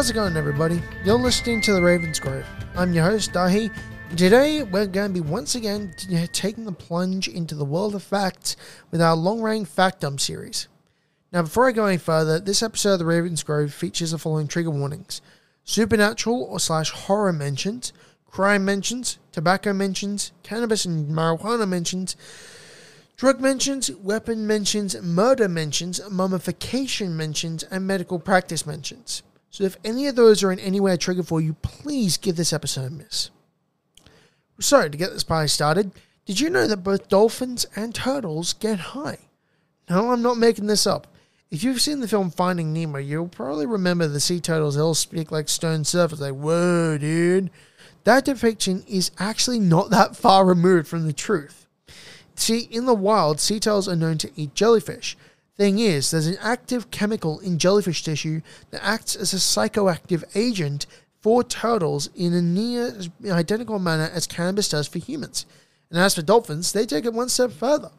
How's it going, everybody? You're listening to the Raven's Grove. I'm your host, Dahi. Today, we're going to be once again taking the plunge into the world of facts with our long range fact dump series. Now, before I go any further, this episode of the Raven's Grove features the following trigger warnings supernatural or slash horror mentions, crime mentions, tobacco mentions, cannabis and marijuana mentions, Drug mentions, weapon mentions, murder mentions, mummification mentions, and medical practice mentions. So if any of those are in any way a trigger for you, please give this episode a miss. So, to get this party started, did you know that both dolphins and turtles get high? No, I'm not making this up. If you've seen the film Finding Nemo, you'll probably remember the sea turtles they all speak like stone surfers, like, whoa, dude. That depiction is actually not that far removed from the truth. See, in the wild, sea turtles are known to eat jellyfish. Thing is, there's an active chemical in jellyfish tissue that acts as a psychoactive agent for turtles in a near identical manner as cannabis does for humans. And as for dolphins, they take it one step further.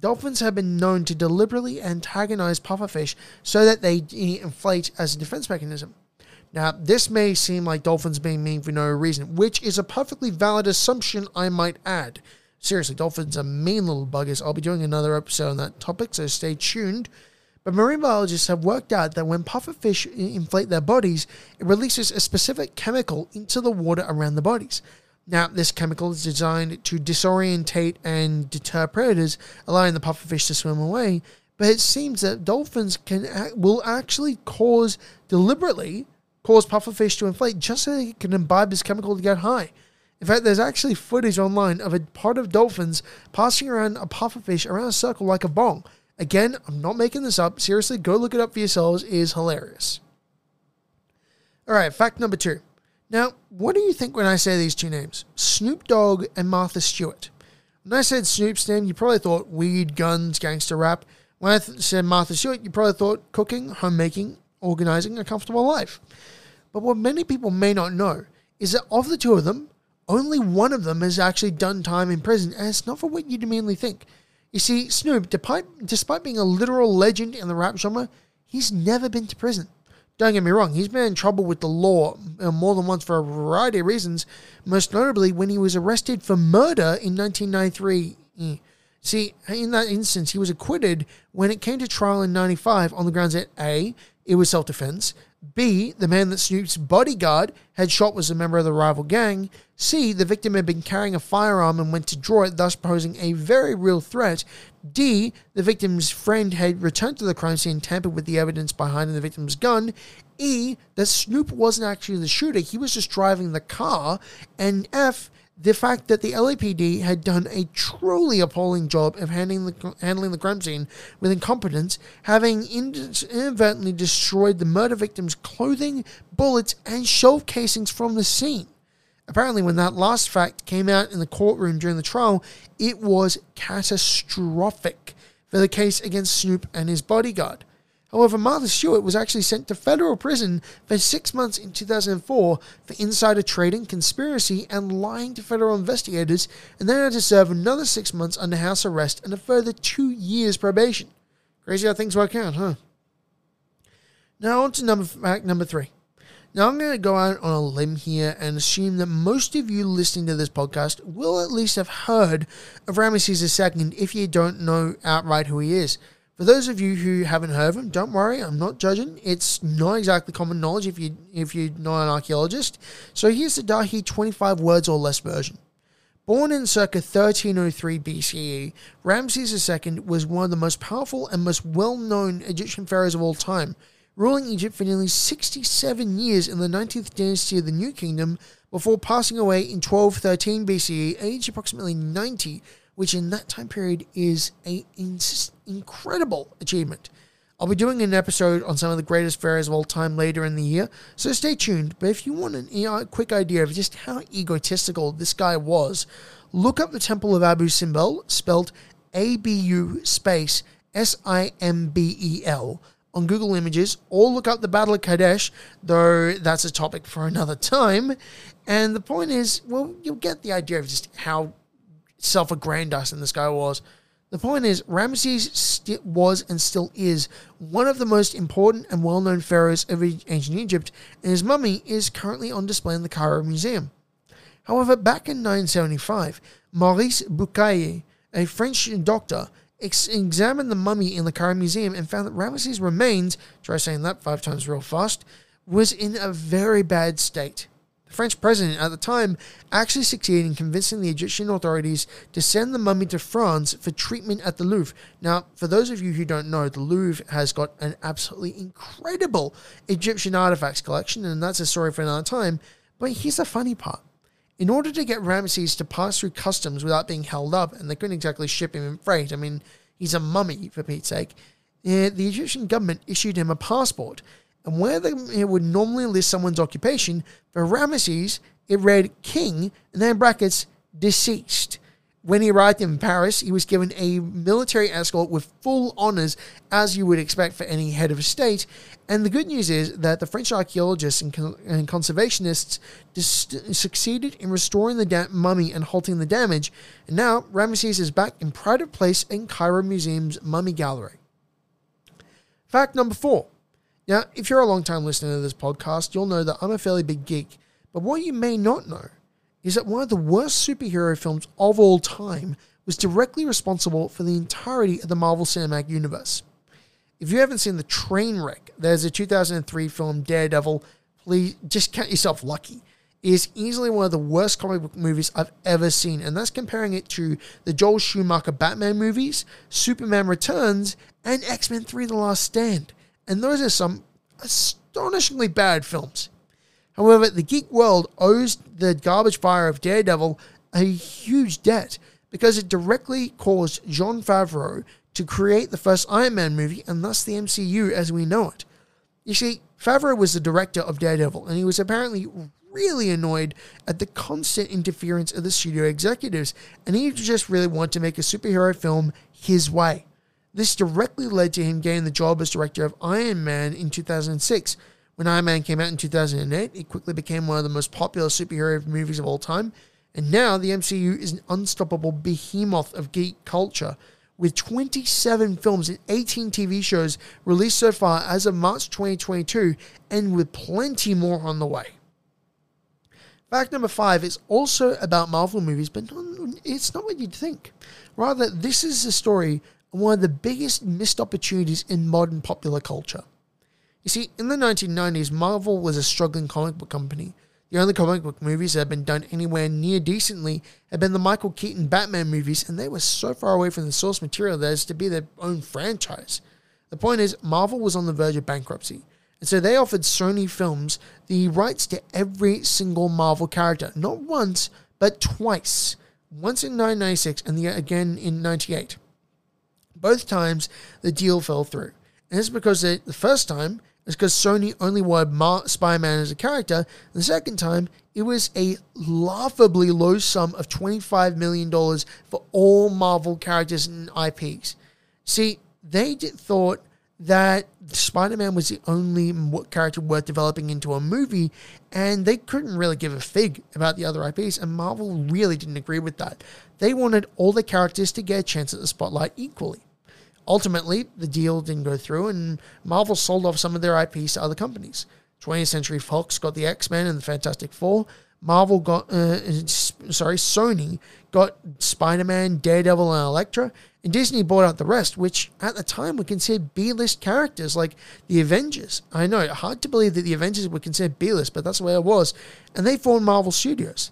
Dolphins have been known to deliberately antagonize pufferfish so that they inflate as a defense mechanism. Now, this may seem like dolphins being mean for no reason, which is a perfectly valid assumption, I might add. Seriously, dolphins are mean little buggers. I'll be doing another episode on that topic, so stay tuned. But marine biologists have worked out that when pufferfish inflate their bodies, it releases a specific chemical into the water around the bodies. Now, this chemical is designed to disorientate and deter predators, allowing the pufferfish to swim away. But it seems that dolphins can will actually cause deliberately cause pufferfish to inflate just so they can imbibe this chemical to get high. In fact, there's actually footage online of a pod of dolphins passing around a pufferfish around a circle like a bong. Again, I'm not making this up. Seriously, go look it up for yourselves. It is hilarious. All right, fact number two. Now, what do you think when I say these two names? Snoop Dogg and Martha Stewart. When I said Snoop's name, you probably thought weed, guns, gangster rap. When I th- said Martha Stewart, you probably thought cooking, homemaking, organizing a comfortable life. But what many people may not know is that of the two of them, only one of them has actually done time in prison, and it's not for what you'd immediately think. You see, Snoop, despite, despite being a literal legend in the rap genre, he's never been to prison. Don't get me wrong, he's been in trouble with the law uh, more than once for a variety of reasons, most notably when he was arrested for murder in 1993. Mm. See, in that instance, he was acquitted when it came to trial in 95 on the grounds that A, it was self defense, B, the man that Snoop's bodyguard had shot was a member of the rival gang. C, the victim had been carrying a firearm and went to draw it, thus posing a very real threat. D, the victim's friend had returned to the crime scene, tampered with the evidence behind the victim's gun. E, that Snoop wasn't actually the shooter, he was just driving the car. And F, the fact that the LAPD had done a truly appalling job of handling the, handling the crime scene with incompetence, having inadvertently destroyed the murder victim's clothing, bullets, and shell casings from the scene. Apparently, when that last fact came out in the courtroom during the trial, it was catastrophic for the case against Snoop and his bodyguard. However, Martha Stewart was actually sent to federal prison for six months in 2004 for insider trading, conspiracy, and lying to federal investigators, and then had to serve another six months under house arrest and a further two years probation. Crazy how things work out, huh? Now on to number fact number three. Now I'm going to go out on a limb here and assume that most of you listening to this podcast will at least have heard of Ramesses II if you don't know outright who he is. For those of you who haven't heard of him, don't worry, I'm not judging. It's not exactly common knowledge if you if you're not an archaeologist. So here's the Dahi 25 words or less version. Born in circa 1303 BCE, Ramses II was one of the most powerful and most well-known Egyptian pharaohs of all time, ruling Egypt for nearly 67 years in the 19th dynasty of the New Kingdom before passing away in 1213 BCE, aged approximately 90 which in that time period is a incredible achievement. I'll be doing an episode on some of the greatest pharaohs of all time later in the year, so stay tuned. But if you want a quick idea of just how egotistical this guy was, look up the Temple of Abu Simbel, spelled A B U space S I M B E L, on Google Images, or look up the Battle of Kadesh, though that's a topic for another time. And the point is, well, you'll get the idea of just how self aggrandizing this guy was. The point is, Ramses st- was and still is one of the most important and well known pharaohs of ancient Egypt, and his mummy is currently on display in the Cairo Museum. However, back in 975, Maurice Bucaille, a French doctor, ex- examined the mummy in the Cairo Museum and found that Ramesses' remains, try saying that five times real fast, was in a very bad state. The French president at the time actually succeeded in convincing the Egyptian authorities to send the mummy to France for treatment at the Louvre. Now, for those of you who don't know, the Louvre has got an absolutely incredible Egyptian artifacts collection, and that's a story for another time. But here's the funny part. In order to get Ramesses to pass through customs without being held up, and they couldn't exactly ship him in freight, I mean, he's a mummy, for Pete's sake, eh, the Egyptian government issued him a passport and where they, it would normally list someone's occupation, for Ramesses, it read king and then brackets deceased. When he arrived in Paris, he was given a military escort with full honors, as you would expect for any head of state. And the good news is that the French archaeologists and, and conservationists dis- succeeded in restoring the da- mummy and halting the damage. And now Ramesses is back in pride of place in Cairo Museum's Mummy Gallery. Fact number four now, if you're a long time listener to this podcast, you'll know that I'm a fairly big geek. But what you may not know is that one of the worst superhero films of all time was directly responsible for the entirety of the Marvel Cinematic Universe. If you haven't seen the train wreck, there's a 2003 film Daredevil. Please just count yourself lucky. It is easily one of the worst comic book movies I've ever seen, and that's comparing it to the Joel Schumacher Batman movies, Superman Returns, and X Men 3 The Last Stand and those are some astonishingly bad films. However, the geek world owes the garbage fire of Daredevil a huge debt because it directly caused Jon Favreau to create the first Iron Man movie and thus the MCU as we know it. You see, Favreau was the director of Daredevil, and he was apparently really annoyed at the constant interference of the studio executives, and he just really wanted to make a superhero film his way. This directly led to him getting the job as director of Iron Man in 2006. When Iron Man came out in 2008, it quickly became one of the most popular superhero movies of all time. And now the MCU is an unstoppable behemoth of geek culture, with 27 films and 18 TV shows released so far as of March 2022, and with plenty more on the way. Fact number five is also about Marvel movies, but it's not what you'd think. Rather, this is a story one of the biggest missed opportunities in modern popular culture. You see, in the 1990s, Marvel was a struggling comic book company. The only comic book movies that had been done anywhere near decently had been the Michael Keaton Batman movies, and they were so far away from the source material that as to be their own franchise. The point is, Marvel was on the verge of bankruptcy, and so they offered Sony Films the rights to every single Marvel character, not once, but twice. Once in 1996 and the, again in 98. Both times the deal fell through. And it's because the, the first time is because Sony only wanted Mar- Spider-Man as a character. And the second time, it was a laughably low sum of $25 million for all Marvel characters and IPs. See, they did, thought that Spider-Man was the only character worth developing into a movie, and they couldn't really give a fig about the other IPs, and Marvel really didn't agree with that. They wanted all the characters to get a chance at the spotlight equally. Ultimately, the deal didn't go through, and Marvel sold off some of their IPs to other companies. 20th Century Fox got the X Men and the Fantastic Four. Marvel got, uh, sorry, Sony got Spider Man, Daredevil, and Elektra, and Disney bought out the rest, which at the time were considered B list characters like the Avengers. I know, hard to believe that the Avengers were considered B list, but that's the way it was. And they formed Marvel Studios.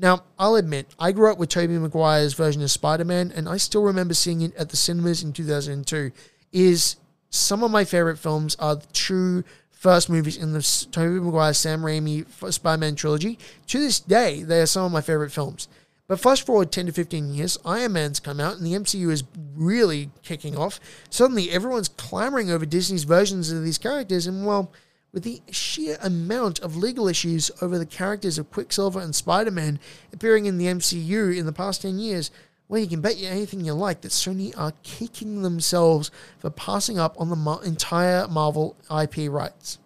Now, I'll admit, I grew up with Tobey Maguire's version of Spider-Man, and I still remember seeing it at the cinemas in 2002. Is some of my favorite films are the true first movies in the Tobey Maguire, Sam Raimi Spider-Man trilogy. To this day, they are some of my favorite films. But fast forward 10 to 15 years, Iron Man's come out and the MCU is really kicking off. Suddenly, everyone's clamoring over Disney's versions of these characters, and well, with the sheer amount of legal issues over the characters of Quicksilver and Spider Man appearing in the MCU in the past 10 years, well, you can bet you anything you like that Sony are kicking themselves for passing up on the entire Marvel IP rights.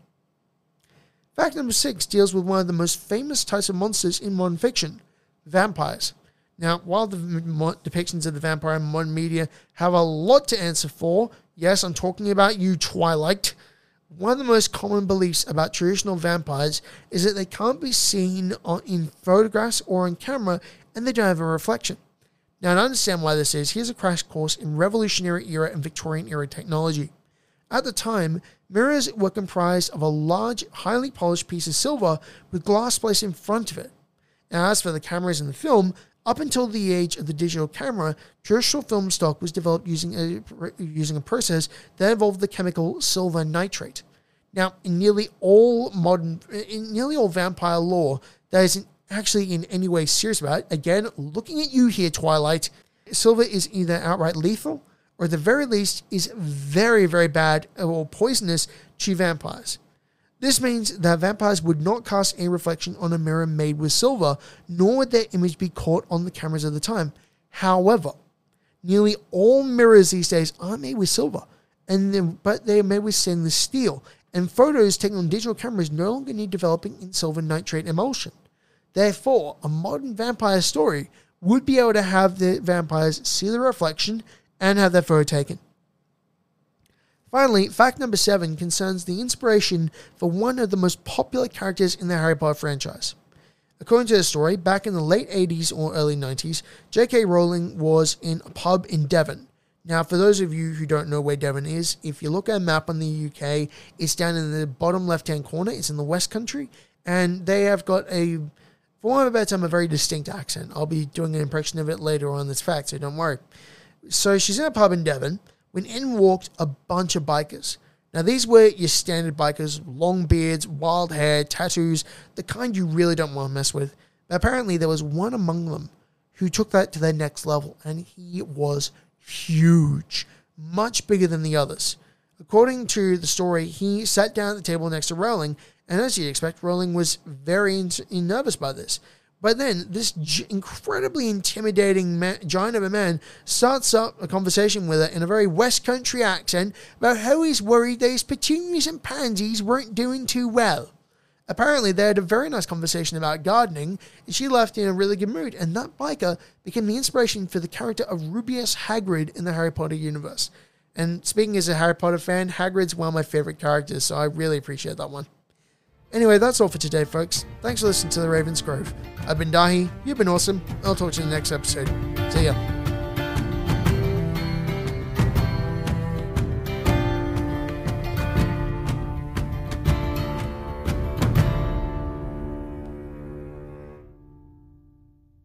Fact number six deals with one of the most famous types of monsters in modern fiction vampires. Now, while the depictions of the vampire in modern media have a lot to answer for, yes, I'm talking about you, Twilight. One of the most common beliefs about traditional vampires is that they can't be seen on, in photographs or on camera and they don't have a reflection. Now, to understand why this is, here's a crash course in Revolutionary era and Victorian era technology. At the time, mirrors were comprised of a large, highly polished piece of silver with glass placed in front of it. Now, as for the cameras in the film, up until the age of the digital camera, traditional film stock was developed using a, using a process that involved the chemical silver nitrate. Now, in nearly all modern, in nearly all vampire lore, that isn't actually in any way serious about it. Again, looking at you here, Twilight, silver is either outright lethal or at the very least is very, very bad or poisonous to vampires. This means that vampires would not cast a reflection on a mirror made with silver, nor would their image be caught on the cameras of the time. However, nearly all mirrors these days are made with silver, and but they are made with stainless steel, and photos taken on digital cameras no longer need developing in silver nitrate emulsion. Therefore, a modern vampire story would be able to have the vampires see the reflection and have their photo taken. Finally, fact number seven concerns the inspiration for one of the most popular characters in the Harry Potter franchise. According to the story, back in the late 80s or early 90s, J.K. Rowling was in a pub in Devon. Now, for those of you who don't know where Devon is, if you look at a map on the UK, it's down in the bottom left hand corner. It's in the West Country, and they have got a, for want of a better term, a very distinct accent. I'll be doing an impression of it later on this fact, so don't worry. So she's in a pub in Devon when in walked a bunch of bikers. Now, these were your standard bikers long beards, wild hair, tattoos, the kind you really don't want to mess with. But apparently, there was one among them who took that to their next level, and he was huge, much bigger than the others. According to the story, he sat down at the table next to Rowling, and as you'd expect, Rowling was very in- nervous by this. But then this incredibly intimidating giant of a man starts up a conversation with her in a very West Country accent about how he's worried that his petunias and pansies weren't doing too well. Apparently, they had a very nice conversation about gardening, and she left in a really good mood. And that biker became the inspiration for the character of Rubeus Hagrid in the Harry Potter universe. And speaking as a Harry Potter fan, Hagrid's one of my favorite characters, so I really appreciate that one. Anyway, that's all for today, folks. Thanks for listening to the Raven's Grove. I've been Dahi, you've been awesome. I'll talk to you in the next episode. See ya.